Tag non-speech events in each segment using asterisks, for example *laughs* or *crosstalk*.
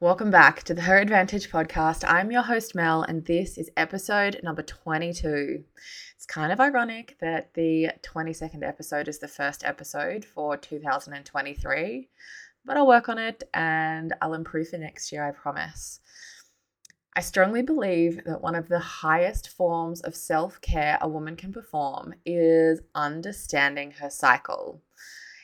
Welcome back to the Her Advantage podcast. I'm your host, Mel, and this is episode number 22. It's kind of ironic that the 22nd episode is the first episode for 2023, but I'll work on it and I'll improve for next year, I promise. I strongly believe that one of the highest forms of self care a woman can perform is understanding her cycle.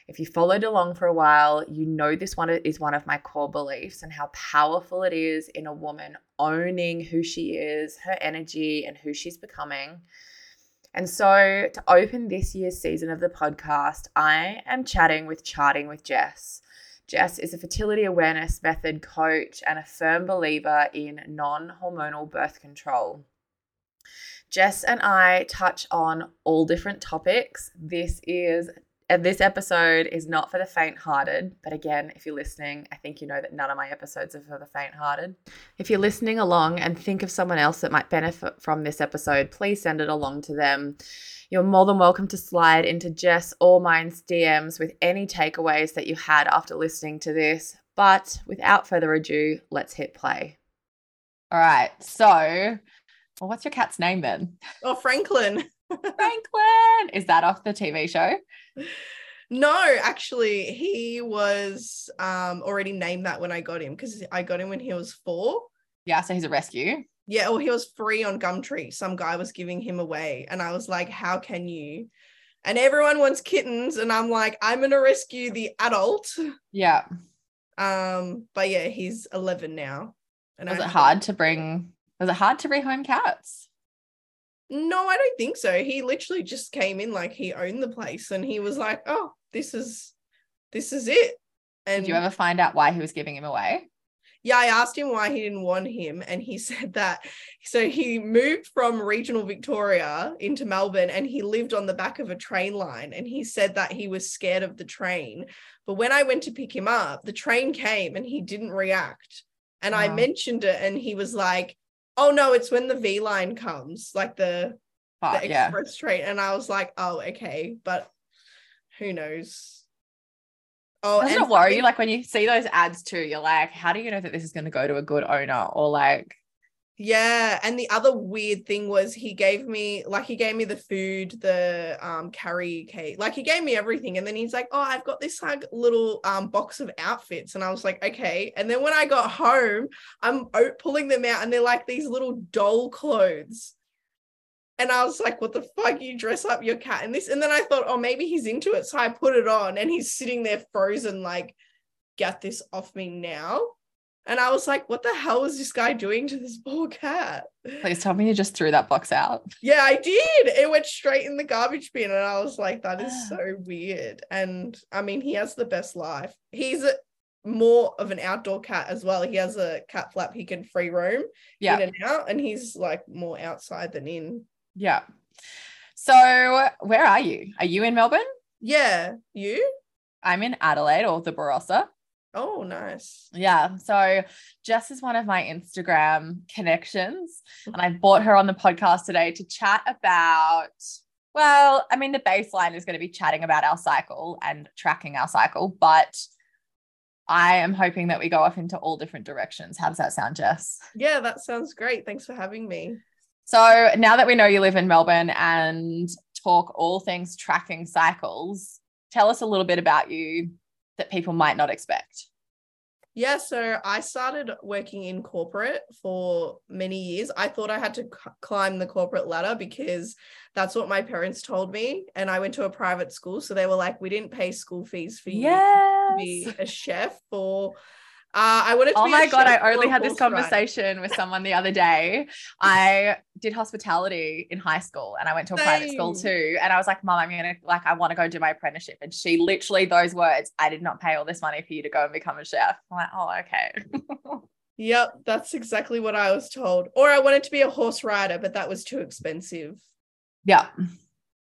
If you followed along for a while, you know this one is one of my core beliefs and how powerful it is in a woman owning who she is, her energy, and who she's becoming. And so, to open this year's season of the podcast, I am chatting with Charting with Jess. Jess is a fertility awareness method coach and a firm believer in non hormonal birth control. Jess and I touch on all different topics. This is and this episode is not for the faint hearted, but again, if you're listening, I think you know that none of my episodes are for the faint hearted. If you're listening along and think of someone else that might benefit from this episode, please send it along to them. You're more than welcome to slide into Jess or mine's DMs with any takeaways that you had after listening to this. But without further ado, let's hit play. All right. So, well, what's your cat's name then? Oh, Franklin. *laughs* Franklin. Is that off the TV show? No, actually, he was um already named that when I got him because I got him when he was four. Yeah, so he's a rescue. Yeah, well, he was free on Gumtree. Some guy was giving him away, and I was like, "How can you?" And everyone wants kittens, and I'm like, "I'm gonna rescue the adult." Yeah. Um, but yeah, he's 11 now. And was I it hard to bring? Was it hard to bring home cats? No, I don't think so. He literally just came in like he owned the place and he was like, "Oh, this is this is it." And Did you ever find out why he was giving him away? Yeah, I asked him why he didn't want him and he *laughs* said that so he moved from regional Victoria into Melbourne and he lived on the back of a train line and he said that he was scared of the train. But when I went to pick him up, the train came and he didn't react. And I mentioned it and he was like, Oh no, it's when the V/Line comes, like the, the express yeah. train. And I was like, oh, okay, but who knows? Oh, doesn't it worry you? Like when you see those ads too, you're like, how do you know that this is going to go to a good owner? Or like, yeah, and the other weird thing was he gave me like he gave me the food, the um carry cake, like he gave me everything, and then he's like, "Oh, I've got this like little um box of outfits," and I was like, "Okay." And then when I got home, I'm pulling them out, and they're like these little doll clothes, and I was like, "What the fuck? You dress up your cat and this?" And then I thought, "Oh, maybe he's into it," so I put it on, and he's sitting there frozen, like, "Get this off me now." And I was like, what the hell is this guy doing to this poor cat? Please tell me you just threw that box out. Yeah, I did. It went straight in the garbage bin. And I was like, that is *sighs* so weird. And I mean, he has the best life. He's a, more of an outdoor cat as well. He has a cat flap he can free roam yeah. in and out. And he's like more outside than in. Yeah. So where are you? Are you in Melbourne? Yeah. You? I'm in Adelaide or the Barossa. Oh, nice. Yeah. So Jess is one of my Instagram connections, and mm-hmm. I brought her on the podcast today to chat about. Well, I mean, the baseline is going to be chatting about our cycle and tracking our cycle, but I am hoping that we go off into all different directions. How does that sound, Jess? Yeah, that sounds great. Thanks for having me. So now that we know you live in Melbourne and talk all things tracking cycles, tell us a little bit about you, that people might not expect? Yeah, so I started working in corporate for many years. I thought I had to c- climb the corporate ladder because that's what my parents told me. And I went to a private school. So they were like, we didn't pay school fees for you yes. to be a chef or uh, I wanted to oh my god! I only had this conversation with someone the other day. I did hospitality in high school, and I went to a Same. private school too. And I was like, "Mom, I'm gonna like, I want to go do my apprenticeship." And she literally those words, "I did not pay all this money for you to go and become a chef." I'm like, "Oh, okay." *laughs* yep, that's exactly what I was told. Or I wanted to be a horse rider, but that was too expensive. Yeah.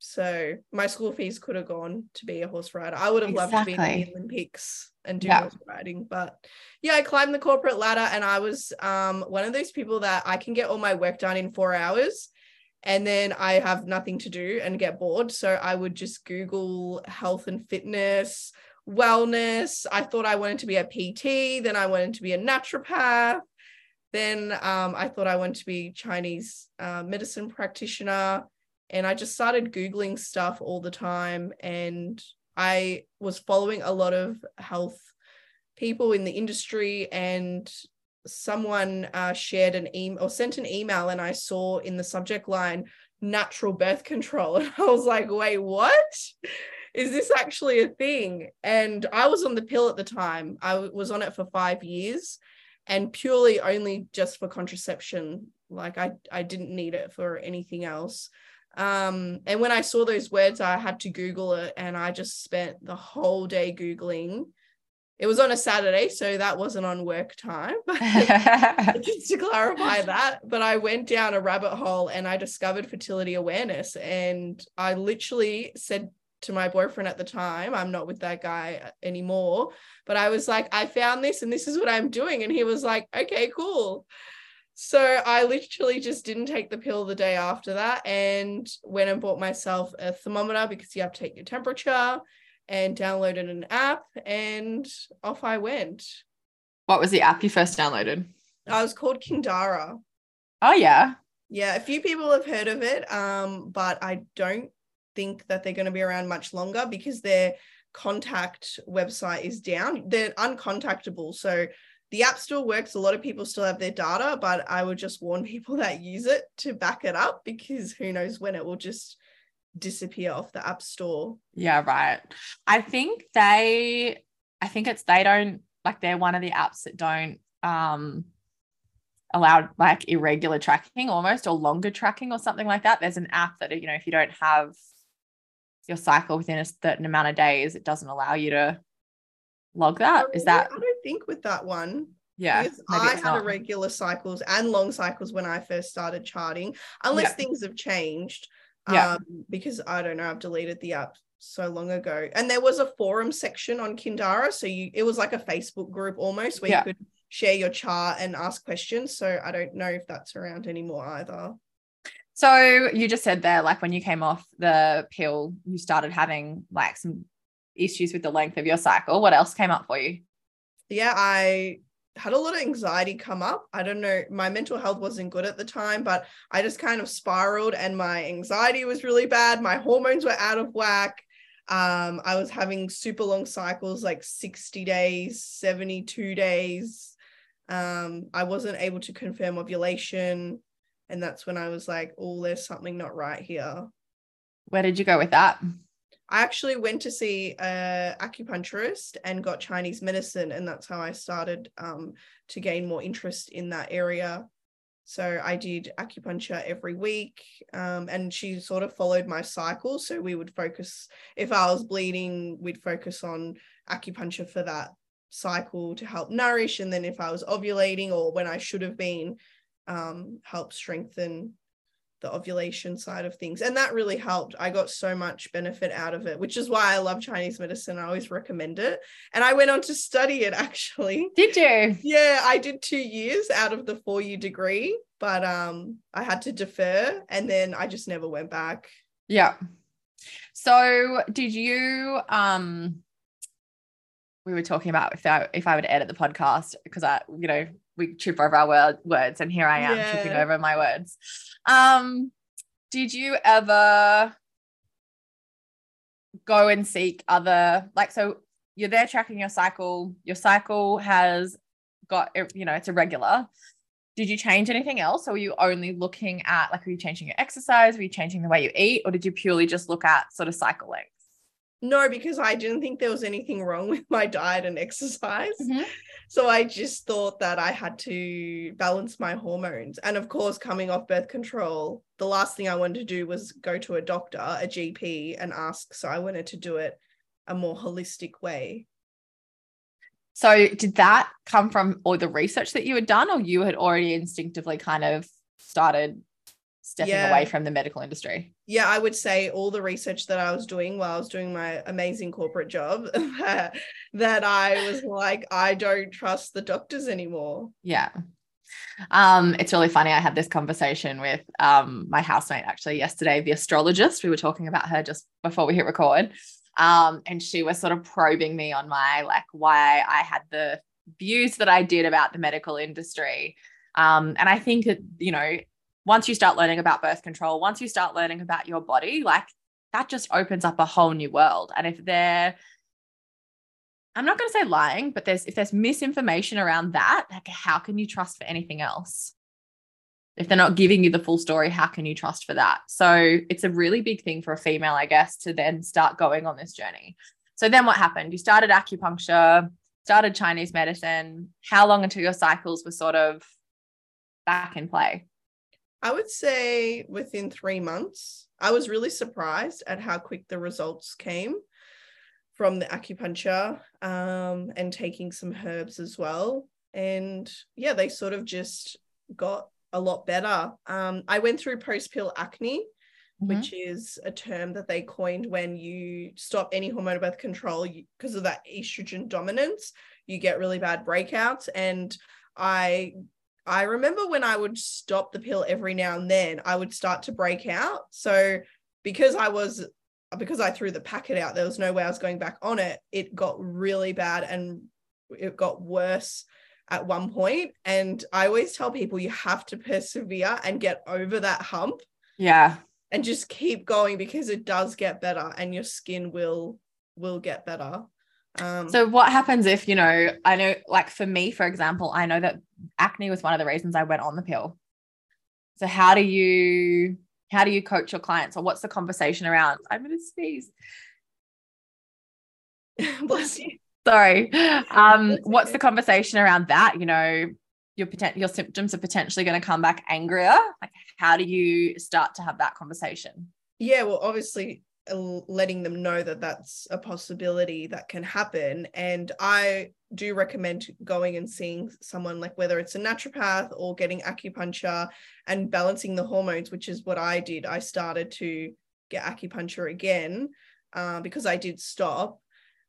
So my school fees could have gone to be a horse rider. I would have exactly. loved to be in the Olympics and do yeah. horse riding. But yeah, I climbed the corporate ladder and I was um, one of those people that I can get all my work done in four hours and then I have nothing to do and get bored. So I would just Google health and fitness wellness. I thought I wanted to be a PT, then I wanted to be a naturopath. Then um, I thought I wanted to be Chinese uh, medicine practitioner. And I just started Googling stuff all the time. And I was following a lot of health people in the industry. And someone uh, shared an email or sent an email, and I saw in the subject line, natural birth control. *laughs* And I was like, wait, what? Is this actually a thing? And I was on the pill at the time. I was on it for five years and purely only just for contraception. Like I, I didn't need it for anything else. Um, and when I saw those words, I had to Google it and I just spent the whole day Googling. It was on a Saturday, so that wasn't on work time. *laughs* *laughs* just to clarify that. But I went down a rabbit hole and I discovered fertility awareness. And I literally said to my boyfriend at the time. I'm not with that guy anymore. But I was like, I found this and this is what I'm doing. And he was like, okay, cool. So I literally just didn't take the pill the day after that and went and bought myself a thermometer because you have to take your temperature and downloaded an app and off I went. What was the app you first downloaded? I was called Kindara. Oh yeah. Yeah, a few people have heard of it, um, but I don't think that they're going to be around much longer because their contact website is down. They're uncontactable. So the app still works. A lot of people still have their data, but I would just warn *laughs* people that use it to back it up because who knows when it will just disappear off the app store. Yeah, right. I think they I think it's they don't like they're one of the apps that don't um allow like irregular tracking almost or longer tracking or something like that. There's an app that you know if you don't have your cycle within a certain amount of days, it doesn't allow you to log that. Is that? I don't think with that one. Yeah. I had irregular cycles and long cycles when I first started charting, unless yeah. things have changed. Yeah. Um, because I don't know, I've deleted the app so long ago. And there was a forum section on Kindara. So you it was like a Facebook group almost where yeah. you could share your chart and ask questions. So I don't know if that's around anymore either. So you just said there, like when you came off the pill, you started having like some issues with the length of your cycle. What else came up for you? Yeah, I had a lot of anxiety come up. I don't know, my mental health wasn't good at the time, but I just kind of spiraled and my anxiety was really bad. My hormones were out of whack. Um, I was having super long cycles, like 60 days, 72 days. Um, I wasn't able to confirm ovulation. And that's when I was like, oh, there's something not right here. Where did you go with that? I actually went to see a acupuncturist and got Chinese medicine, and that's how I started um, to gain more interest in that area. So I did acupuncture every week, um, and she sort of followed my cycle. So we would focus if I was bleeding, we'd focus on acupuncture for that cycle to help nourish, and then if I was ovulating or when I should have been, um, help strengthen the ovulation side of things. And that really helped. I got so much benefit out of it, which is why I love Chinese medicine. I always recommend it. And I went on to study it *laughs* actually. Did you? Yeah, I did two years out of the four year degree, but um, I had to defer and then I just never went back. Yeah. So did you um we were talking about if I if I would edit the podcast because I you know we trip over our word, words and here I am yeah. tripping over my words. Um, did you ever go and seek other like so you're there tracking your cycle, your cycle has got you know, it's irregular. Did you change anything else? Or were you only looking at like were you changing your exercise? Were you changing the way you eat? Or did you purely just look at sort of cycle length? No, because I didn't think there was anything wrong *laughs* with my diet and exercise. Mm-hmm. So I just thought that I had to balance my hormones. And of course, coming off birth control, the last thing I wanted to do was go to a doctor, a GP, and ask. So I wanted to do it a more holistic way. So did that come from all the research that you had done, or you had already instinctively kind of started stepping yeah. away from the medical industry? Yeah, I would say all the research that I was doing while I was doing my amazing corporate job *laughs* that, I was like, I don't trust the doctors anymore. Yeah. Um, it's really funny. I had this conversation with um, my housemate actually yesterday, the astrologist. We were talking about her just before we hit record. Um, and she was sort of probing me on my like why I had the views that I did about the medical industry. Um, and I think that, you know, once you start learning about birth control, once you start learning about your body, like that just opens up a whole new world. And if they're I'm not going to say lying, but there's if there's misinformation around that, like how can you trust for anything else? If they're not giving you the full story, how can you trust for that? So it's a really big thing for a female, I guess, to then start going on this journey. So then what happened? You started acupuncture, started Chinese medicine. How long until your cycles were sort of back in play? I would say within three months. I was really surprised at how quick the results came from the acupuncture um, and taking some herbs as well. And yeah, they sort of just got a lot better. Um, I went through post pill acne, mm-hmm. which is a term that they coined when you stop any hormonal birth control because of that estrogen dominance. You get really bad breakouts. And I I remember when I would stop the pill every now and then, I would start to break out. So because I was because I threw the packet out, there was no way I was going back on it. It got really bad and it got worse at one point. And I always tell people you have to persevere and get over that hump. Yeah. And just keep going because it does get better and your skin will will get better. Um, so what happens if, you know, I know like for me, for example, I know that acne was one of the reasons I went on the pill. So how do you how do you coach your clients or what's the conversation around i'm going to sneeze *laughs* bless you. Sorry. Um what's the conversation around that? You know your potent- your symptoms are potentially going to come back angrier. Like how do you start to have that conversation? Yeah well obviously letting them know that that's a possibility that can happen. And i do recommend going and seeing someone like whether it's a naturopath or getting acupuncture and balancing the hormones which is what i did. I started to get acupuncture again uh, because i did stop.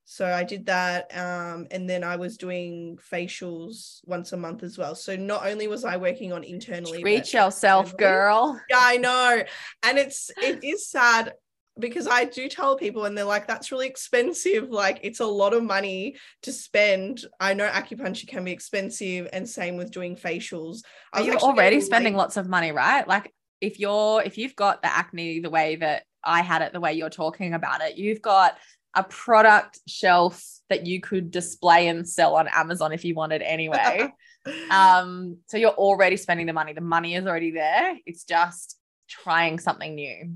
So i did that um, and then i was doing facials once a month as well. So not only was i working on internally reach yourself girl. Yeah i know. And it's it is sad because I do tell people and they're like, that's really expensive. Like, it's a lot of money to spend. I know acupuncture can be expensive, and same with doing facials. Are you already spending lots of money, right? Like, if you're if you've got the acne the way that I had it, the way you're talking about it, you've got a product shelf that you could display and sell on Amazon if you wanted anyway. *laughs* um, so you're already spending the money. The money is already there. It's just trying something new.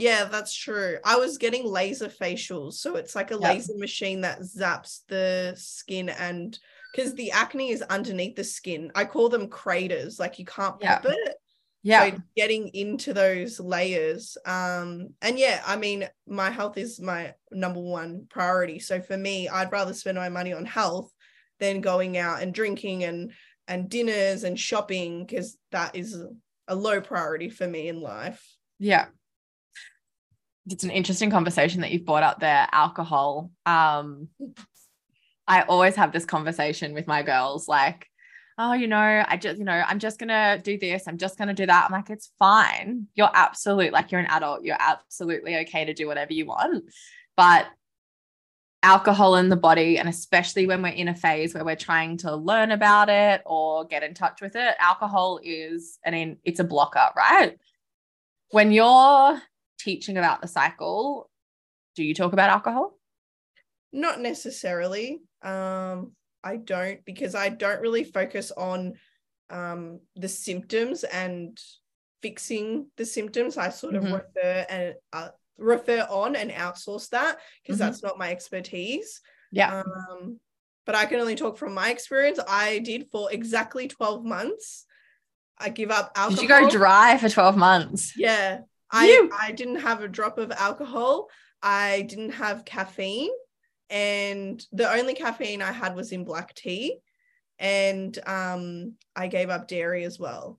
Yeah, that's true. I was getting laser facials. So it's like a yep. laser machine that zaps the skin and because the acne is underneath the skin. I call them craters. Like you can't pop it. Yeah. So getting into those layers. Um, and yeah, I mean, my health is my number one priority. So for me, I'd rather spend my money on health than going out and drinking and and dinners and shopping because that is a low priority for me in life. Yeah it's an interesting conversation that you've brought up there alcohol. Um i always have this conversation with my girls like oh you know i just you know i'm just gonna do this i'm just gonna do that. I'm like it's fine. You're absolute like you're an adult you're absolutely okay to do whatever you want. But alcohol in the body and especially when we're in a phase where we're trying to learn about it or get in touch with it alcohol is I mean, it's a blocker right? When you're teaching about the cycle, do you talk about alcohol? Not necessarily. Um, I don't because I don't really focus on um, the symptoms and fixing the symptoms. I sort of mm-hmm. refer and uh, refer on and outsource that because mm-hmm. that's not my expertise. Yeah. Um, but I can only talk from my experience. I did for exactly 12 months. I give up alcohol. Did you go dry for 12 months? Yeah. I I didn't have a drop of alcohol. I didn't have caffeine, and the only caffeine I had was in black tea, and um, I gave up dairy as well.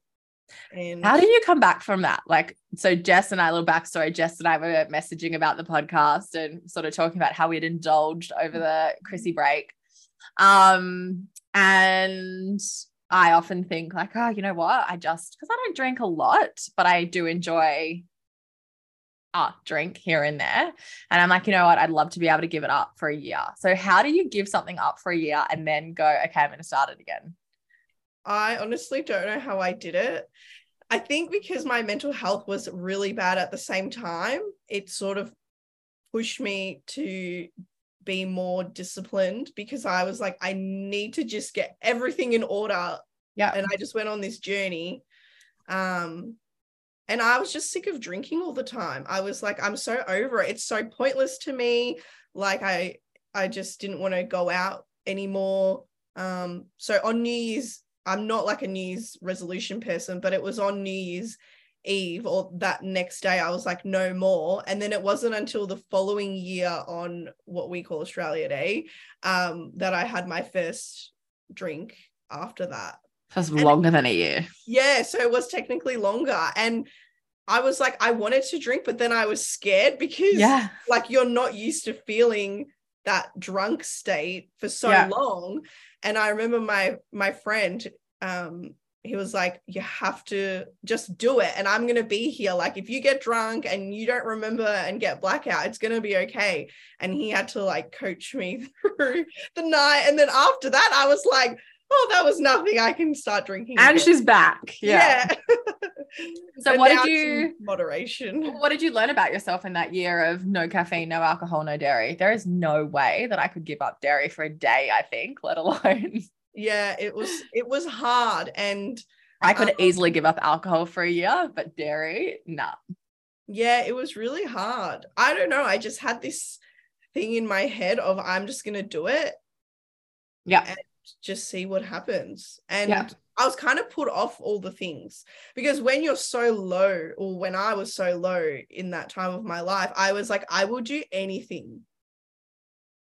And how did you come back from that? Like, so Jess and I, a little backstory. Jess and I were messaging about the podcast and sort of talking about how we'd indulged over the Chrissy break. Um, and I often think like, oh, you know what? I just because I don't drink a lot, but I do enjoy drink here and there. And I'm like, you know what? I'd love to be able to give it up for a year. So, how do you give something up for a year and then go, okay, I'm going to start it again? I honestly don't know how I did it. I think because my mental health was really bad at the same time, it sort of pushed me to be more disciplined because I was like, I need to just get everything in order. Yeah. And I just went on this journey. Um, and I was just sick of drinking all the time. I was like, I'm so over it. It's so pointless to me. Like I I just didn't want to go out anymore. Um, so on New Year's, I'm not like a New Year's resolution person, but it was on New Year's Eve or that next day, I was like, no more. And then it wasn't until the following year on what we call Australia Day um, that I had my first drink after that. That's longer than a year. Yeah, so it was technically longer. And I was like, I wanted to drink, but then I was scared because Yeah. like you're not used to feeling that drunk state for so Yeah. long. And I remember my my friend, um, he was like, You have to just do it. And I'm gonna be here. Like, if you get drunk and you don't remember and get blackout, it's gonna be okay. And he had to like coach me *laughs* through the night. And then after that, I was like, Oh, that was nothing. I can start drinking. And again." she's back. Yeah. yeah. *laughs* So what did you- moderation? What did you learn about yourself in that year of no caffeine, no alcohol, no dairy? There is no way that I could give up dairy for a day, I think, let alone *laughs* Yeah, it was it was hard. And I could Um, easily give up alcohol for a year, but dairy, nah. yeah, it was really hard. I don't know. I just had this thing in my head of I'm just gonna do it, Yeah. Just see what happens. And Yeah. I was kind of put off all the things because when you're so low, or when I was so low in that time of my life, I was like, I will do anything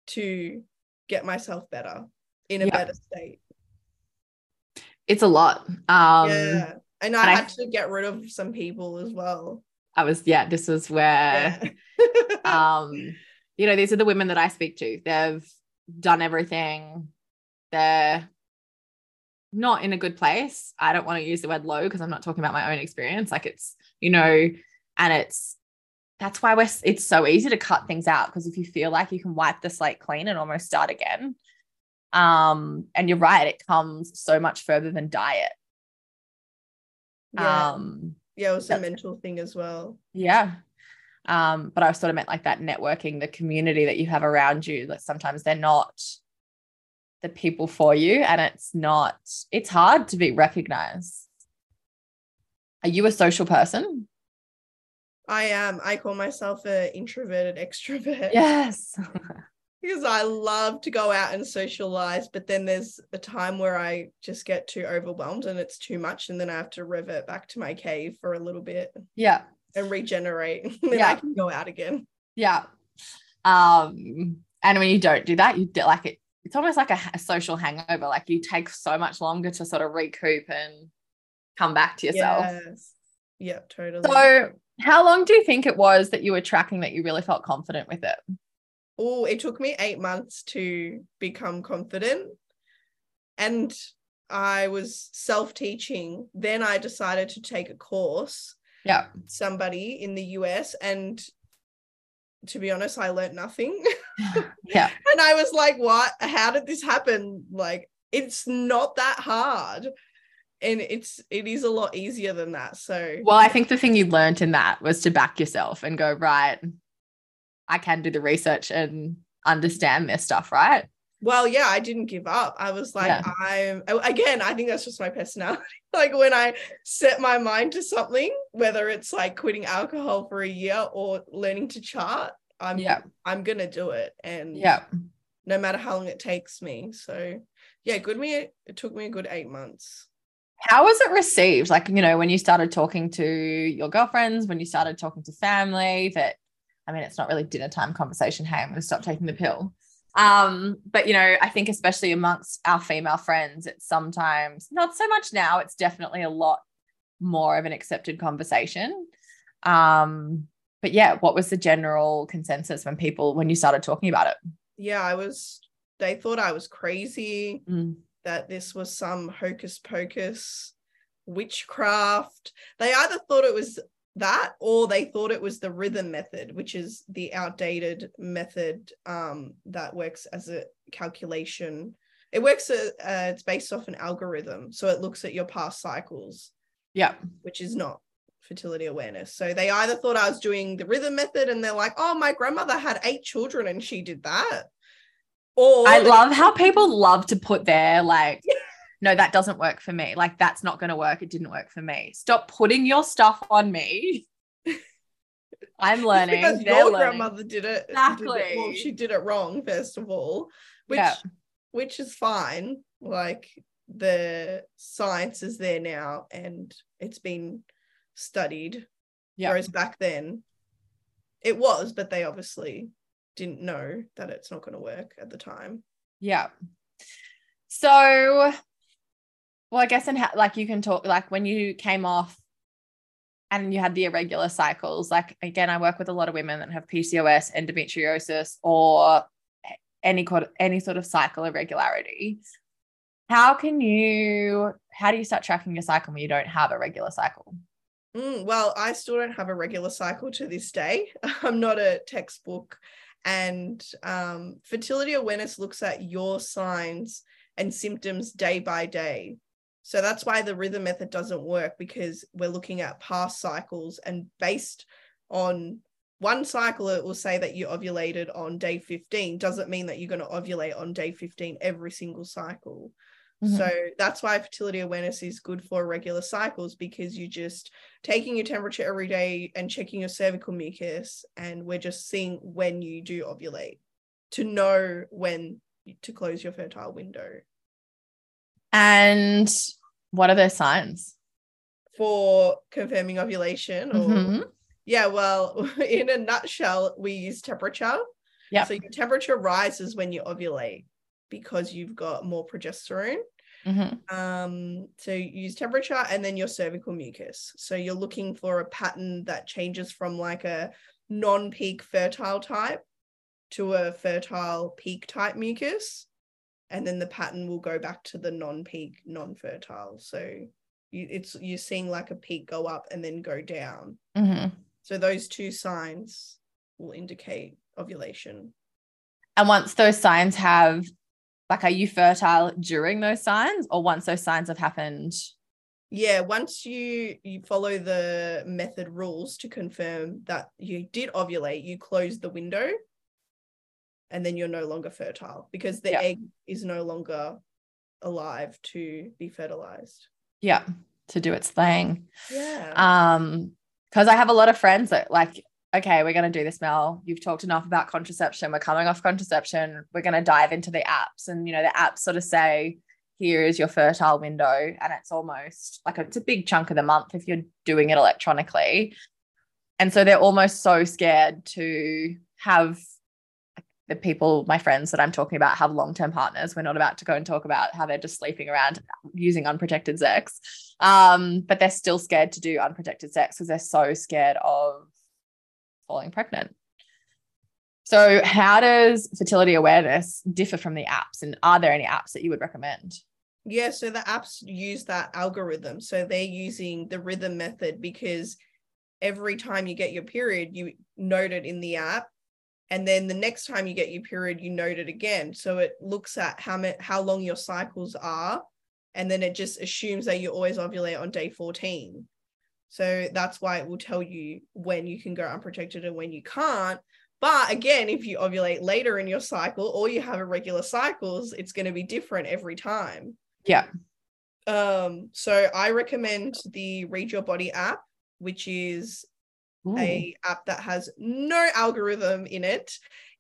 to get myself better in a Yeah. better state. It's a lot. Um yeah. And I and I- had to get rid of some people as well. I was, yeah, this was where Yeah. um *laughs* you know these are the women that i speak to they've done everything they're not in a good place i don't want to use the word low because i'm not talking about my own experience like it's you know and it's that's why we're it's so easy to cut things out because if you feel like you can wipe the slate clean and almost start again um and you're right it comes so much further than diet yeah. um yeah, it was a mental thing as well. Yeah. Um, but I sort of meant like that networking, the community that you have around you, that sometimes they're not the people for you. And it's not, it's hard to be recognized. Are you a social person? I am. I call myself an introverted extrovert. Yes. *laughs* Because I love to go out and socialize, but then there's a time where I just get too overwhelmed and it's too much. And then I have to revert back to my cave for a little bit yeah. and regenerate. and *laughs* then Yeah. I can go out again. Yeah. Um, and when you don't do that, you get like it, it's almost like a, a social hangover. Like you take so much longer to sort of recoup and come back to yourself. Yes. Yeah, totally. So, how long do you think it was that you were tracking that you really felt confident with it? oh, it took me eight months to become confident. And I was self teaching. Then I decided to take a course, Yeah. somebody in the US. And to be honest, I learned nothing. *laughs* *laughs* Yeah. and I was like, what? How did this happen? Like, it's not that hard. And it's it is a lot easier than that. So Well, I think the thing you learned in that was to back yourself and go, right, I can do the research and understand this stuff, right? Well, yeah, I didn't give up. I was like, Yeah. I'm again, I think that's just my personality. *laughs* like when I set my mind to something, whether it's like quitting alcohol for a year or learning to chart, I'm Yeah. I'm gonna do it. And Yeah. no matter how long it takes me. So yeah, good me it took me a good eight months. How was it received? Like, you know, when you started talking to your girlfriends, when you started talking to family, that I mean, it's not really dinner time conversation. Hey, I'm to stop taking the pill. Um, but you know, I think especially amongst our female friends, it's sometimes not so much now, it's definitely a lot more of an accepted conversation. Um, but yeah, what was the general consensus when people when you started talking about it? Yeah, I was they thought I was crazy. Mm. that this was some hocus pocus witchcraft. They either thought it was that or they thought it was the rhythm method which is the outdated method um, that works as a calculation. It works uh, uh, it's based off an algorithm so it looks at your past cycles. Yeah. Which is not fertility awareness. So they either thought i was doing the rhythm method and they're like oh my grandmother had eight children and she did that. Or I love how people love to put their like *laughs* no, that doesn't work for me. Like, that's not going to work. It didn't work for me. Stop putting your stuff on me. *laughs* I'm learning. because They're your learning. grandmother did it. did Exactly. it- well, she did it wrong, first of all, which Yeah. which is fine. Like the science is there now and it's been studied. Yeah. Whereas back then it was, but they obviously didn't know that it's not going to work at the time. Yeah. So, well, I guess ha- like you can talk like when you came off and you had the irregular cycles. Like again, I work with a lot of women that have PCOS, endometriosis, or any any sort of cycle irregularity. How can you? How do you start tracking your cycle when you don't have a regular cycle? Mm, well, I still don't have a regular cycle to this day. *laughs* I'm not a textbook. And um, fertility awareness looks at your signs and symptoms day by day. So that's why the rhythm method doesn't work because we're looking at past cycles and based on one cycle, it will say that you ovulated on day 15. Doesn't mean that you're going to ovulate on day 15 every single cycle. Mm-hmm. So that's why fertility awareness is good for regular cycles because you're just taking your temperature every day and checking your cervical mucus, and we're just seeing when you do ovulate to know when to close your fertile window. And what are those signs? For confirming ovulation, or Mhm. yeah, well, *laughs* in a nutshell, we use temperature. Yeah. So your temperature rises when you ovulate because you've got more progesterone. Mhm. Um, so you use temperature and then your cervical mucus. So you're looking for a pattern that changes from like a non-peak fertile type to a fertile peak type mucus. And then the pattern will go back to the non-peak, non-fertile. So you, it's you're seeing like a peak go up and then go down. Mhm. So those two signs will indicate ovulation. And once those signs have, like, are you fertile during those signs or once those signs have happened? Yeah, once you you follow the method rules to confirm that you did ovulate, you close the window and then you're no longer fertile because the Yeah. egg is no longer alive to be fertilized. Yeah, to do its thing. Yeah. Um, because I have a lot of friends that like, okay, we're gonna do this, Mel. You've talked enough about contraception. We're coming off contraception. We're gonna dive into the apps, and you know, the apps sort of say, here is your fertile window, and it's almost like a, it's a big chunk of the month if you're doing it electronically. And so they're almost so scared to have the people, my friends that I'm talking about, have long term partners. We're not about to go and talk about how they're just sleeping around using unprotected sex. Um, but they're still scared to do unprotected sex because they're so scared of falling pregnant. So, how does fertility awareness differ from the apps? And are there any apps that you would recommend? Yeah, so the apps use that algorithm. So they're using the rhythm method because every time you get your period, you note it in the app. And then the next time you get your period, you note it again. So it looks at how many, how long your cycles are. And then it just assumes that you always ovulate on day 14. So that's why it will tell you when you can go unprotected and when you can't. But again, if you ovulate later in your cycle or you have irregular cycles, it's going to be different every time. Yeah. Um, so I recommend the Read Your Body app, which is Ooh. a app that has no algorithm in it.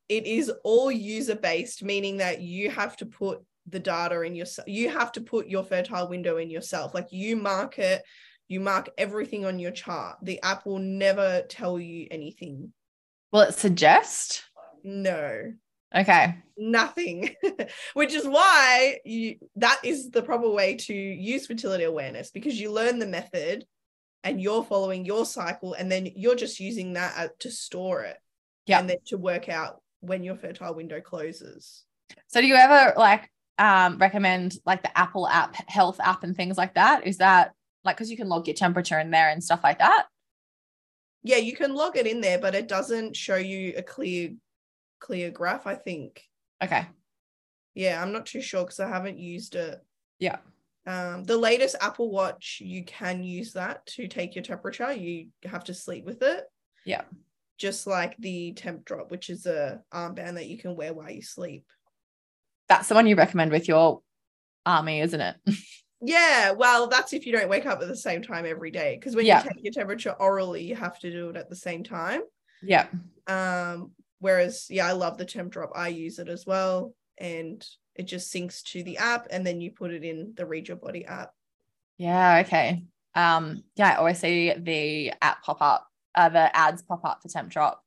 It is all user based, meaning that you have to put the data in your you have to put your fertile window in yourself. Like you mark it, you mark everything on your chart. The app will never tell you anything. Will it suggest? No. Okay. nothing *laughs* which is why you that is the proper way to use fertility awareness because you learn the method and you're following your cycle and then you're just using that to store it Yeah. and then to work out when your fertile window closes So, do you ever like um, recommend like the Apple app, health app, and things like that? Is that like because you can log your temperature in there and stuff like that? yeah, you can log it in there, but it doesn't show you a clear clear graph, I think. Okay. Yeah, I'm not too sure because I haven't used it. Yeah. Um, the latest Apple Watch, you can use that to take your temperature. You have to sleep with it. Yeah. Just like the temp drop, which is a armband that you can wear while you sleep. That's the one you recommend with your army, isn't it? *laughs* Yeah, well, that's if you don't wake up at the same time every day. Because when Yeah. you take your temperature orally, you have to do it at the same time. yeah. Um, whereas, yeah, I love the temp drop. I use it as well, and it just syncs to the app, and then you put it in the Read Your Body app. Yeah. Okay. Um, yeah, I always see the app pop up, uh, the ads pop up for Temp Drop.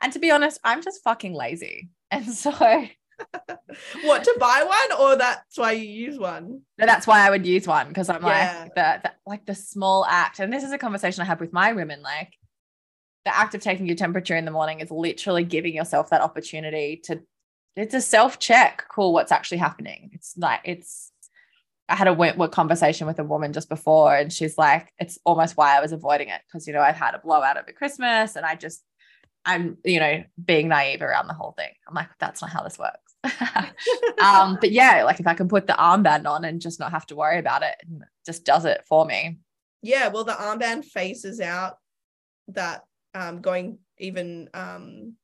And to be honest, I'm just fucking lazy. *laughs* And so *laughs* What to buy one, or that's why you use one? No that's why I would use one because I'm Yeah. like the, the like the small act. And this is a conversation I have with my women. Like the act of taking your temperature in the morning is literally giving yourself that opportunity to it's a self-check, cool, what's actually happening. It's like it's I had a Wentworth conversation with a woman just before, and she's like, it's almost why I was avoiding it because you know I've had a blowout over Christmas, and I just I'm you know being naive around the whole thing. I'm like, that's not how this works. *laughs* um, but yeah, like if I can put the armband on and just not have to worry about it, and it just does it for me. Yeah, well, the armband phases out that um, going even um,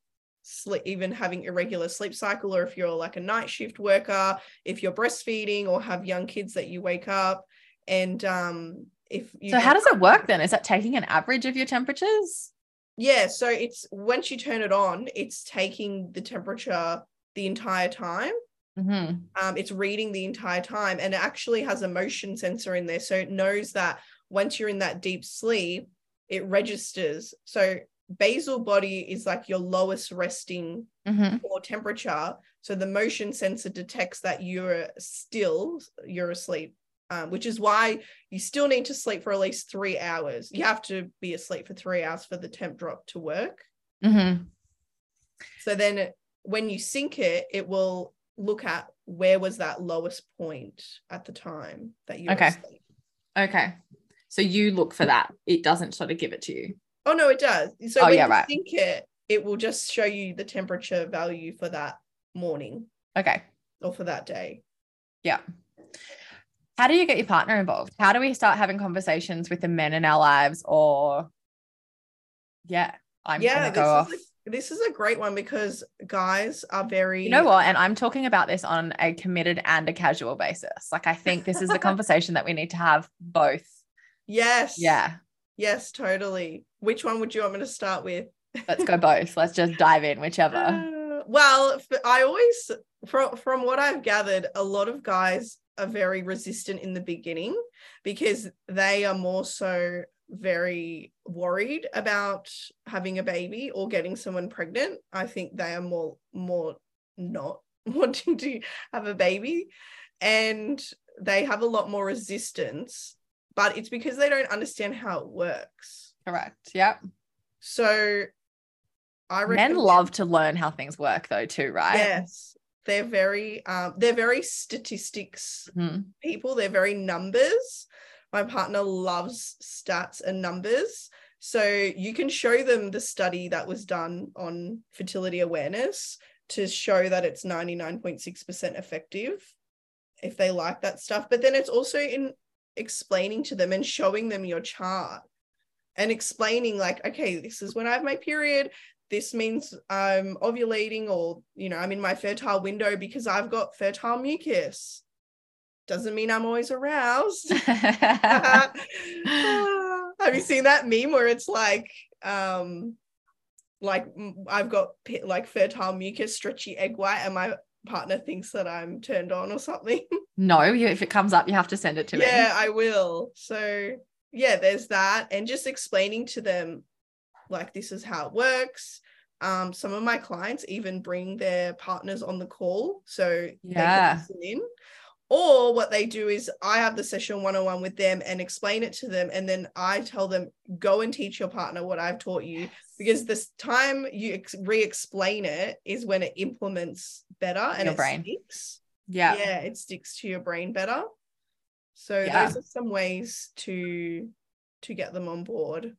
sleep, even having irregular sleep cycle, or if you're like a night shift worker, if you're breastfeeding or have young kids that you wake up, and um, if you So how does it work then? Is that taking an average of your temperatures? Yeah, so it's once you turn it on, it's taking the temperature the entire time. Mm-hmm. um, it's reading the entire time and it actually has a motion sensor in there so it knows that once you're in that deep sleep it registers so basal body is like your lowest resting Mm-hmm. core temperature so the motion sensor detects that you're still you're asleep um, which is why you still need to sleep for at least three hours you have to be asleep for three hours for the temp drop to work Mm-hmm. so then when you sync it, it will look at where was that lowest point at the time that you Okay. asleep. Okay. So you look for that. It doesn't sort of give it to you. Oh no, it does. So Oh, when yeah, you right. it, it will just show you the temperature value for that morning Okay. or for that day. Yeah. How do you get your partner involved? How do we start having conversations with the men in our lives? Or, yeah, I'm yeah, gonna this go is off. a, this is a great one because guys are very You know what? And I'm talking about this on a committed and a casual basis. Like, I think this is the *laughs* conversation that we need to have both. Yes. Yeah. Yes, totally. Which one would you want me to start with? Let's go both. Let's just dive in, whichever. *laughs* Uh, well, I always, from from what I've gathered, a lot of guys are very resistant in the beginning because they are more so very worried about having a baby or getting someone pregnant. I think they are more more not *laughs* wanting to have a baby, and they have a lot more resistance. But it's because they don't understand how it works. Correct. Yep. So, I Men love to learn how things work, though, too, right? Yes. They're very um they're very statistics Mhm. people. They're very numbers. My partner loves stats and numbers. So you can show them the study that was done on fertility awareness to show that it's 99.6% effective if they like that stuff. But then it's also in explaining to them and showing them your chart and explaining, like, okay, this is when I have my period. This means I'm ovulating or, you know, I'm in my fertile window because I've got fertile mucus. Doesn't mean I'm always aroused. *laughs* *laughs* Have you seen that meme where it's like, um, like I've got like fertile mucus, stretchy egg white, and my partner thinks that I'm turned on or something. *laughs* no, you, if it comes up, you have to send it to me. yeah, I will. So yeah, there's that, and just explaining to them like this is how it works. Um, some of my clients even bring their partners on the call, so they Yeah. can listen in. Or what they do is I have the session one on one with them and explain it to them, and then I tell them go and teach your partner what I've taught you because this time you ex- re-explain it is when it implements better and Your it brain. sticks Yeah. yeah it sticks to your brain better so Yeah. those are some ways to to get them on board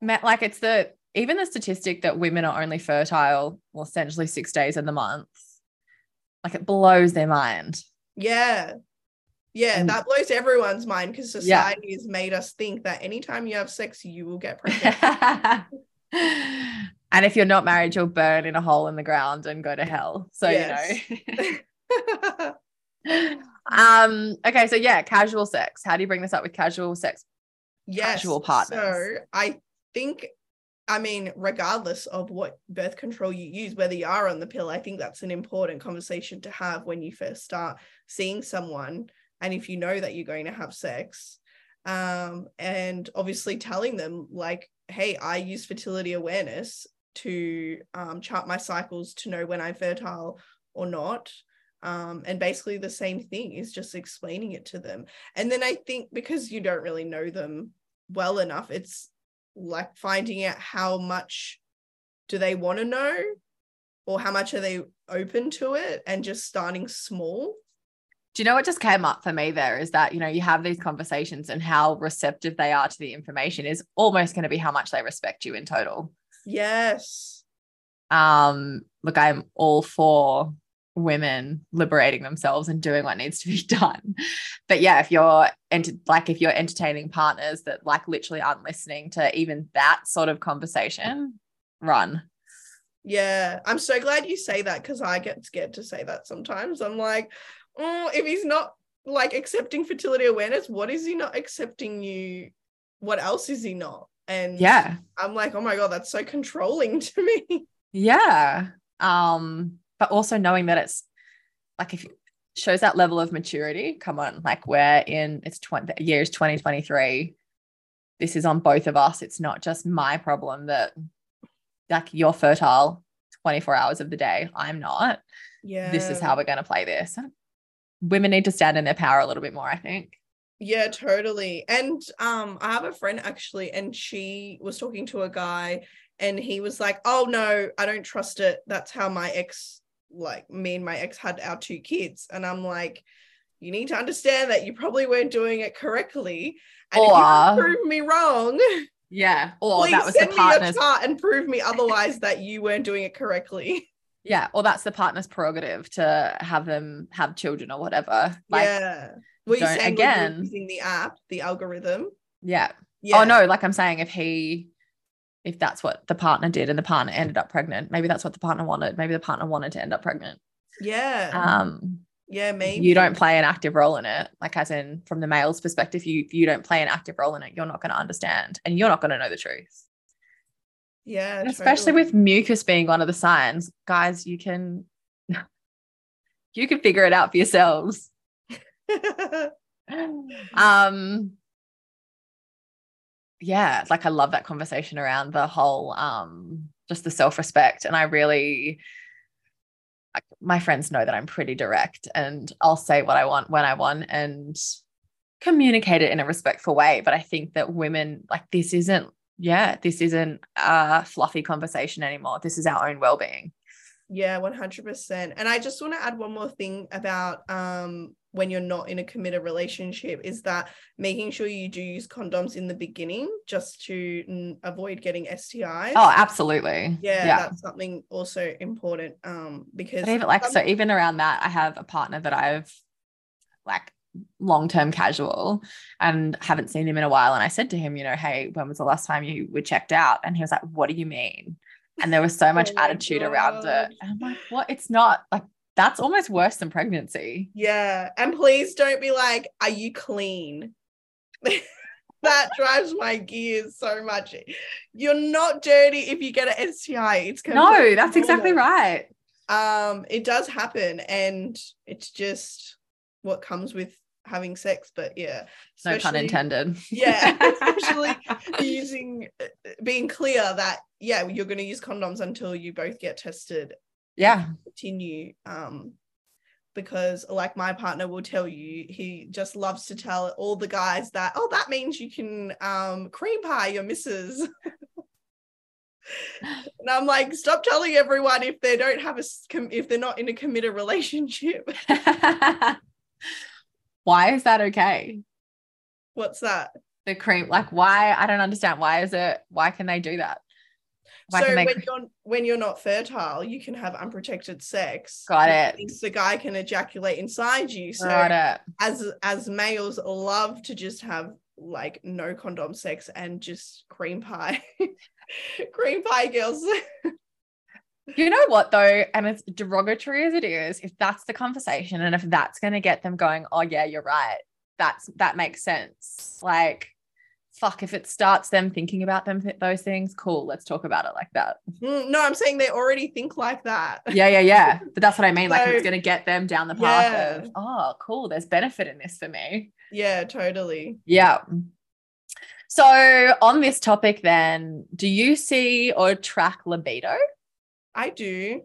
like it's the even the statistic that women are only fertile well essentially six days in the month like it blows their mind Yeah. Yeah, And- that blows everyone's mind because Yeah. society has made us think that anytime you have sex, you will get pregnant. *laughs* and if you're not married you'll burn in a hole in the ground and go to hell so Yes. you know *laughs* um okay so yeah casual sex how do you bring this up with casual sex yes. Casual partners. So I think, I mean, regardless of what birth control you use, whether you are on the pill, I think that's an important conversation to have when you first start seeing someone. And if you know that you're going to have sex, um, and obviously telling them, like, hey, I use fertility awareness to um, chart my cycles to know when I'm fertile or not. Um, and basically the same thing is just explaining it to them. And then I think because you don't really know them well enough, it's like finding out how much do they want to know or how much are they open to it and just starting small. do you know what just came up for me there is that you know you have these conversations and how receptive they are to the information is almost going to be how much they respect you in total Yes. um look i'm all for women liberating themselves and doing what needs to be *laughs* done but yeah if you're enter- like if you're entertaining partners that like literally aren't listening to even that sort of conversation run Yeah. I'm so glad you say that because I get scared to say that sometimes. I'm like, oh, if he's not like accepting fertility awareness, what is he not accepting you? What else is he not? And yeah I'm like, oh my God, that's so controlling *laughs* to me. yeah um but also knowing that it's like if shows that level of maturity. Come on like we're in it's 20 years 2023 this is on both of us. It's not just my problem that like you're fertile 24 hours of the day. I'm not. Yeah. this is how we're going to play this. Women need to stand in their power a little bit more i think. Yeah, totally. And um I have a friend actually and she was talking to a guy and he was like, "Oh no, I don't trust it. That's how my ex like me and my ex had our two kids." And I'm like, "You need to understand that you probably weren't doing it correctly." And if you Or- prove me wrong, yeah or that was the send me your chart and prove me otherwise that you weren't doing it correctly. *laughs* yeah or that's the partner's prerogative to have them have children or whatever like yeah. Were you saying again- using the app, the algorithm? yeah oh, Yeah. Oh no, like I'm saying, if he, if that's what the partner did and the partner ended up pregnant, maybe that's what the partner wanted. Maybe the partner wanted to end up pregnant. Yeah. Um, yeah, maybe. you don't play an active role in it. Like as in from the male's perspective, you you don't play an active role in it. You're not going to understand, and you're not going to know the truth. Yeah. And especially with mucus being one of the signs, guys, you can *laughs* you can figure it out for yourselves. *laughs* um yeah like i love that conversation around the whole um just the self-respect and i really my friends know that i'm pretty direct and i'll say what i want when i want and communicate it in a respectful way but i think that women like this isn't yeah this isn't a fluffy conversation anymore this is our own well-being Yeah, 100%. And I just want to add one more thing about um when you're not in a committed relationship is that making sure you do use condoms in the beginning just to mm, avoid getting STIs. oh absolutely yeah, yeah that's something also important um because But even like so even around that, I have a partner that I've like long-term casual and haven't seen him in a while. And I said to him, you know, hey, when was the last time you were checked out? And he was like, What do you mean? And there was so much Oh attitude around it. And I'm like, what? It's not like that's almost worse than pregnancy. yeah, and please don't be like, are you clean? *laughs* that drives my gears so much. You're not dirty if you get an STI. It's No, that's exactly normal. right. um it does happen and it's just what comes with having sex but yeah No pun intended. yeah, *laughs* especially using uh, being clear that yeah you're going to use condoms until you both get tested yeah. continue um because like my partner will tell you he just loves to tell all the guys that oh that means you can um cream pie your missus *laughs* and i'm like stop telling everyone if they don't have a if they're not in a committed relationship *laughs* *laughs* Why is that okay? what's that The cream, like why? I don't understand. Why is it? Why can they do that? Why so when you're when you're not fertile, you can have unprotected sex. Got it. The guy can ejaculate inside you. So Got it. as as males love to just have like no condom sex and just cream pie. *laughs* cream pie girls. You know what though, and as derogatory as it is, if that's the conversation, and if that's going to get them going, oh yeah, you're right. That's that makes sense. Like, fuck, if it starts them thinking about them those things, cool. Let's talk about it like that. Mm, no, I'm saying they already think like that. *laughs* Yeah, yeah, yeah. But that's what I mean. Like, it's going to get them down the path Yeah. of, oh, cool. There's benefit in this for me. Yeah, totally. Yeah. So on this topic, then, do you see or track libido? I do.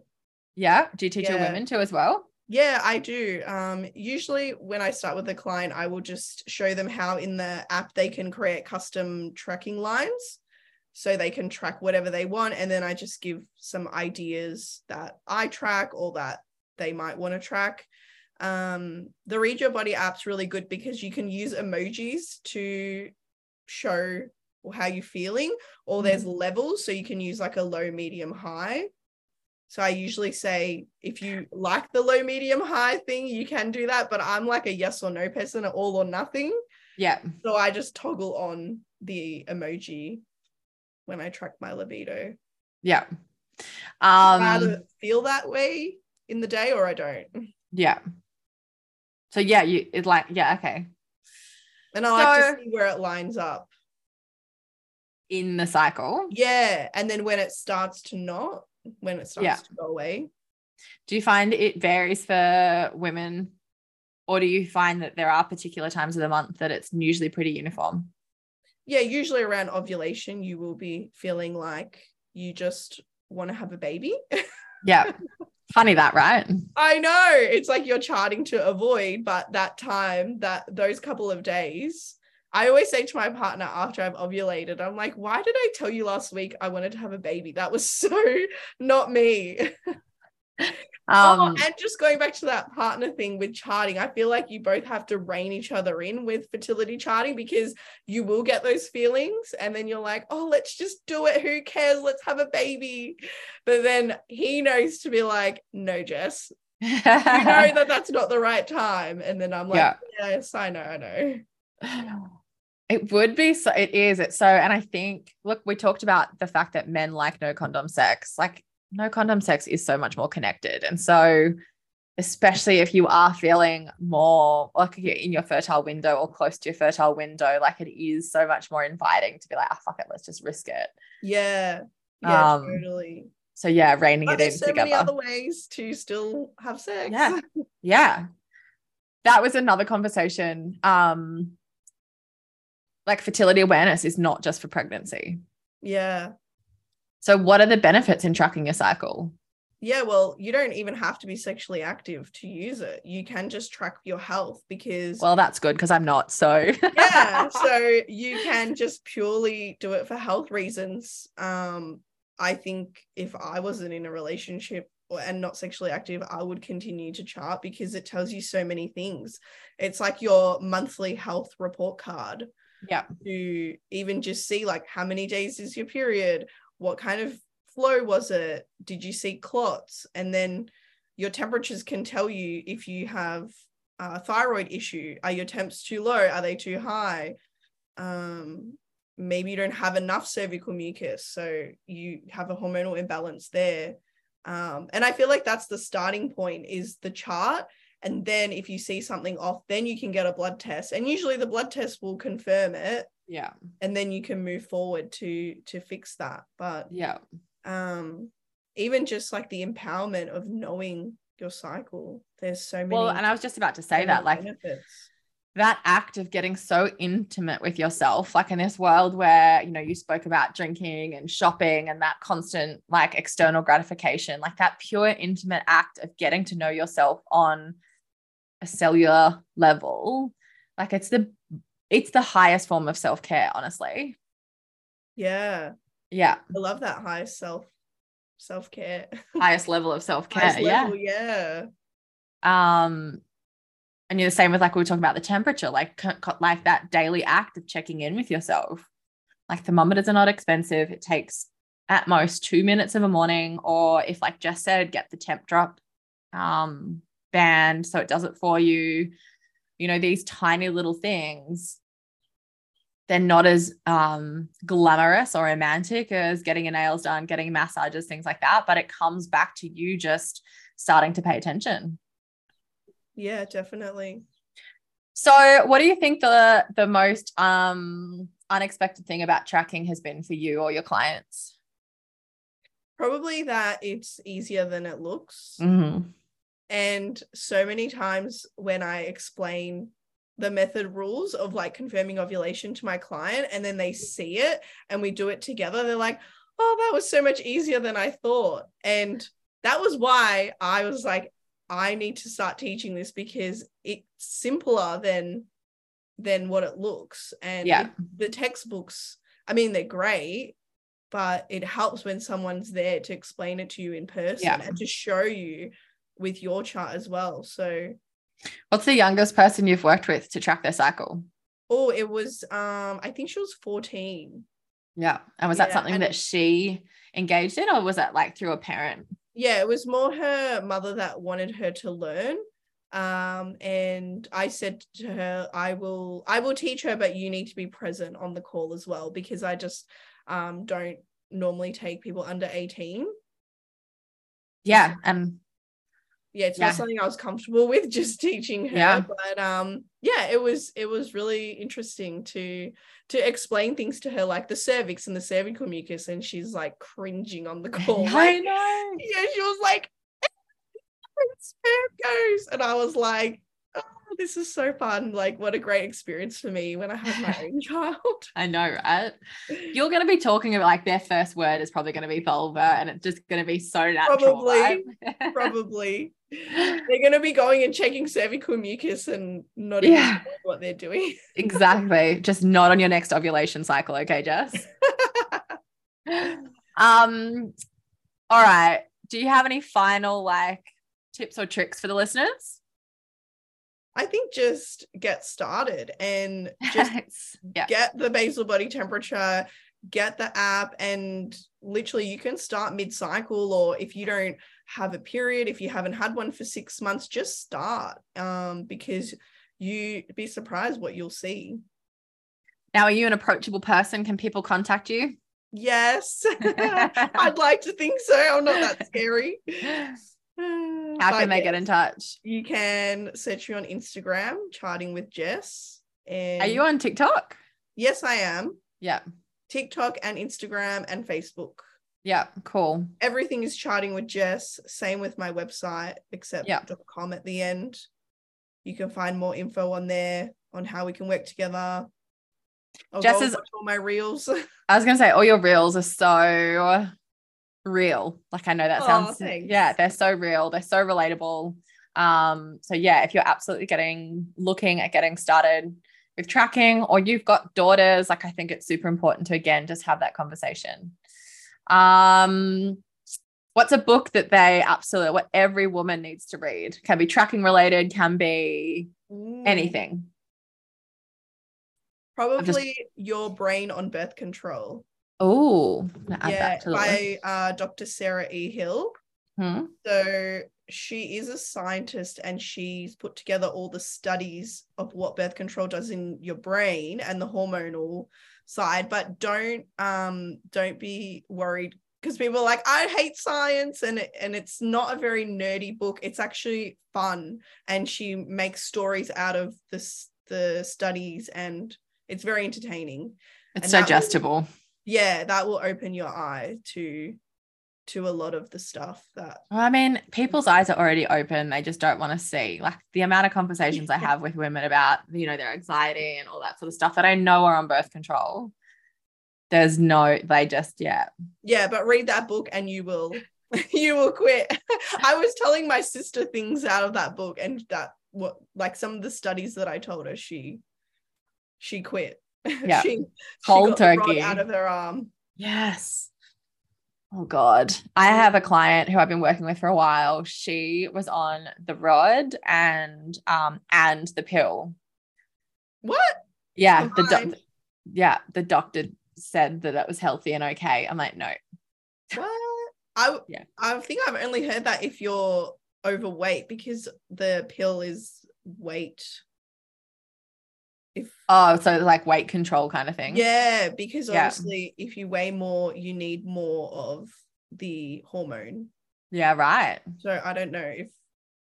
Yeah. Do you teach your women to as well? Yeah, I do. Um, usually when I start with a client, I will just show them how in the app they can create custom tracking lines so they can track whatever they want. And then I just give some ideas that I track or that they might want to track. Um, the Read Your Body app's really good because you can use emojis to show how you're feeling, or there's levels. So you can use like a low, medium, high. So I usually say if you like the low, medium, high thing, you can do that. But I'm like a yes or no person, a all or nothing. Yeah. So I just toggle on the emoji when I track my libido. Yeah. I Um, either feel that way in the day or I don't. yeah. So yeah, you it's like, yeah, okay. And I like to see where it lines up. In the cycle. Yeah. And then when it starts to not, when it starts Yeah. to go away. Do you find it varies for women? Or do you find that there are particular times of the month that it's usually pretty uniform? Yeah, usually around ovulation, you will be feeling like you just want to have a baby. *laughs* Yeah. Funny that, right? I know it's like you're charting to avoid, but that time, that those couple of days, I always say to my partner after I've ovulated, I'm like, why did I tell you last week I wanted to have a baby? That was *laughs* so not me. *laughs* Um oh, and just going back to that partner thing with charting, I feel like you both have to rein each other in with fertility charting because you will get those feelings and then you're like, oh, let's just do it. Who cares? Let's have a baby. But then he knows to be like, no, Jess, you know *laughs* that that's not the right time. And then I'm like, Yeah. yes, I know, I know. It would be so it is. It's so and I think look, we talked about the fact that men like no condom sex. Like no condom sex is so much more connected. And so especially if you are feeling more like you're in your fertile window or close to your fertile window, like it is so much more inviting to be like, ah, fuck it, let's just risk it. Yeah. Yeah, Um, totally. So yeah, reining it in so together. many other ways to still have sex. Yeah. yeah that was another conversation um like fertility awareness is not just for pregnancy yeah. so what are the benefits in tracking your cycle Yeah, well, you don't even have to be sexually active to use it. You can just track your health because well that's good because i'm not so yeah, *laughs* so you can just purely do it for health reasons. Um I think if I wasn't in a relationship or, and not sexually active, I would continue to chart because it tells you so many things. It's like your monthly health report card. Yeah. to even just see like how many days is your period? What kind of flow was it? Did you see clots? And then your temperatures can tell you if you have a thyroid issue. Are your temps too low? Are they too high? Um maybe you don't have enough cervical mucus so you have a hormonal imbalance there. Um and i feel like that's the starting point is the chart and then if you see something off then you can get a blood test. And usually the blood test will confirm it yeah. and then you can move forward to to fix that. But yeah. um even just like the empowerment of knowing your cycle there's so many well and i was just about to say that like benefits. That act of getting so intimate with yourself like in this world where you know you spoke about drinking and shopping and that constant like external gratification like that pure intimate act of getting to know yourself on a cellular level like it's the it's the highest form of self-care honestly. Yeah. Yeah. I love that high self self-care. Highest level of self-care yeah. yeah. Um and you're the same with like we were talking about the temperature, like like that daily act of checking in with yourself. Like thermometers are not expensive. It takes at most two minutes of a morning, or if like Jess said, get the Tempdrop um, band so it does it for you. You know, these tiny little things. They're not as um, glamorous or romantic as getting your nails done, getting massages, things like that. But it comes back to you just starting to pay attention. Yeah, definitely. So, what do you think the the most um unexpected thing about tracking has been for you or your clients? Probably that it's easier than it looks. Mm-hmm. And so many times when I explain the method rules of like confirming ovulation to my client and then they see it and we do it together, they're like, oh, that was so much easier than I thought. And that was why I was like, I need to start teaching this because it's simpler than than what it looks. And yeah. the textbooks, I mean, they're great, but it helps when someone's there to explain it to you in person yeah. and to show you with your chart as well. So what's the youngest person you've worked with to track their cycle? Oh, it was um I think she was 14. Yeah. And was yeah, that something that she engaged in or was that like through a parent? Yeah, it was more her mother that wanted her to learn. Um and i said to her i will i will teach her but you need to be present on the call as well because i just um don't normally take people under 18 yeah and yeah it's yeah. not something i was comfortable with *laughs* just teaching her yeah. but um yeah it was it was really interesting to to explain things to her like the cervix and the cervical mucus and she's like cringing on the *laughs* call like, i know yeah she was like *laughs* sperm goes. And I was like, this is so fun. Like, what a great experience for me when I have my *laughs* own child. I know, right? You're going *laughs* to be talking about like their first word is probably going to be vulva and it's just going to be so natural. Probably. Right? probably. *laughs* They're going to be going and checking cervical mucus and not even yeah. what they're doing. exactly. Just not on your next ovulation cycle. Okay, Jess? um, all right. Do you have any final like tips or tricks for the listeners? I think just get started and *laughs* just yeah. get the basal body temperature, get the app, and literally you can start mid cycle. Or if you don't have a period, if you haven't had one for six months, just start um, because you'd be surprised what you'll see. Now, are you an approachable person? Can people contact you? Yes, *laughs* *laughs* I'd like to think so. I'm not that scary. *sighs* How can they get in touch? You can search me on Instagram, charting with Jess. And are you on TikTok? Yes, I am. Yeah. TikTok and Instagram and Facebook. Yeah, cool. Everything is charting with Jess. Same with my website, except yeah. .com at the end. You can find more info on there on how we can work together. I'll Jess is all my reels. *laughs* I was gonna say all your reels are so real. Like I know that sounds oh, yeah, they're so real. They're so relatable. Um, so yeah, if you're absolutely getting looking at getting started with tracking or you've got daughters, like I think it's super important to again just have that conversation. Um what's a book that they absolutely what every woman needs to read? Can be tracking related, can be anything. Probably just... your brain on birth control. Oh, yeah, by uh, Dr. Sarah E. Hill. Hmm. So she is a scientist and she's put together all the studies of what birth control does in your brain and the hormonal side. But don't um don't be worried because people are like, I hate science, and it, and it's not a very nerdy book. It's actually fun, and she makes stories out of this the studies, and it's very entertaining. It's and digestible yeah that will open your eye to to a lot of the stuff that well, I mean, people's eyes are already open. They just don't want to see. Like the amount of conversations I have with women about, you know, their anxiety and all that sort of stuff that I know are on birth control. There's no, they just, yeah. Yeah, but read that book and you will *laughs* you will quit. *laughs* I was telling my sister things out of that book and that what like some of the studies that I told her, she she quit. *laughs* Yeah. she, cold she turkey out of her arm. Yes. Oh God. I have a client who I've been working with for a while. She was on the rod and um and the pill. What? Yeah. The yeah, the doctor said that it was healthy and okay. I'm like, no. What? I Yeah. I think I've only heard that if you're overweight because the pill is weight. If Oh, so like weight control kind of thing. yeah, because Yeah. obviously if you weigh more, you need more of the hormone. Yeah, right. So I don't know if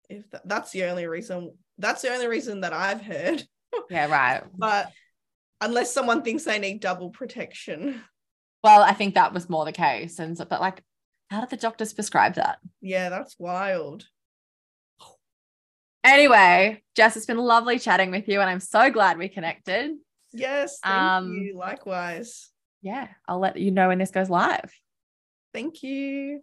if tha- that's the only reason. That's the only reason that I've heard. Yeah, right. *laughs* But unless someone thinks they need double protection, Well, I think that was more the case. And so, but like, how did the doctors prescribe that? yeah, that's wild. Anyway, Jess, it's been lovely chatting with you, and I'm so glad we connected. Yes, thank Um, you. Likewise. Yeah, I'll let you know when this goes live. Thank you.